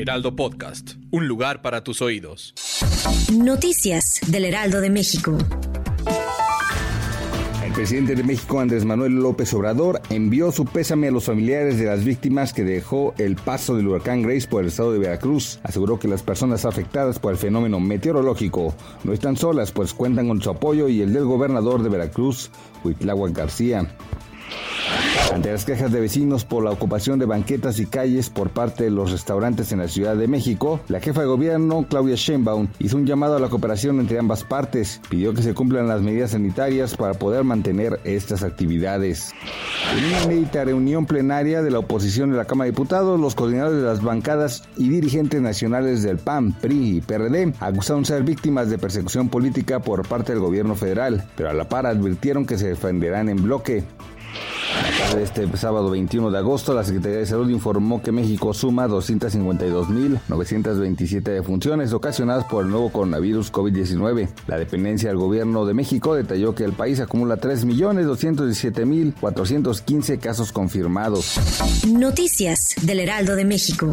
Heraldo Podcast, un lugar para tus oídos. Noticias del Heraldo de México. El presidente de México, Andrés Manuel López Obrador, envió su pésame a los familiares de las víctimas que dejó el paso del huracán Grace por el estado de Veracruz. Aseguró que las personas afectadas por el fenómeno meteorológico no están solas, pues cuentan con su apoyo y el del gobernador de Veracruz, Huitláhuac García. Ante las quejas de vecinos por la ocupación de banquetas y calles por parte de los restaurantes en la Ciudad de México, la jefa de gobierno, Claudia Sheinbaum, hizo un llamado a la cooperación entre ambas partes. Pidió que se cumplan las medidas sanitarias para poder mantener estas actividades. En una inédita reunión plenaria de la oposición de la Cámara de Diputados, los coordinadores de las bancadas y dirigentes nacionales del PAN, PRI y PRD acusaron ser víctimas de persecución política por parte del gobierno federal, pero a la par advirtieron que se defenderán en bloque. Este sábado 21 de agosto, la Secretaría de Salud informó que México suma 252.927 defunciones ocasionadas por el nuevo coronavirus COVID-19. La dependencia del gobierno de México detalló que el país acumula 3.217.415 casos confirmados. Noticias del Heraldo de México.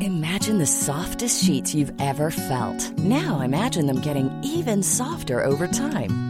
Imagine the softest sheets you've ever felt. Now imagine them getting even softer over time.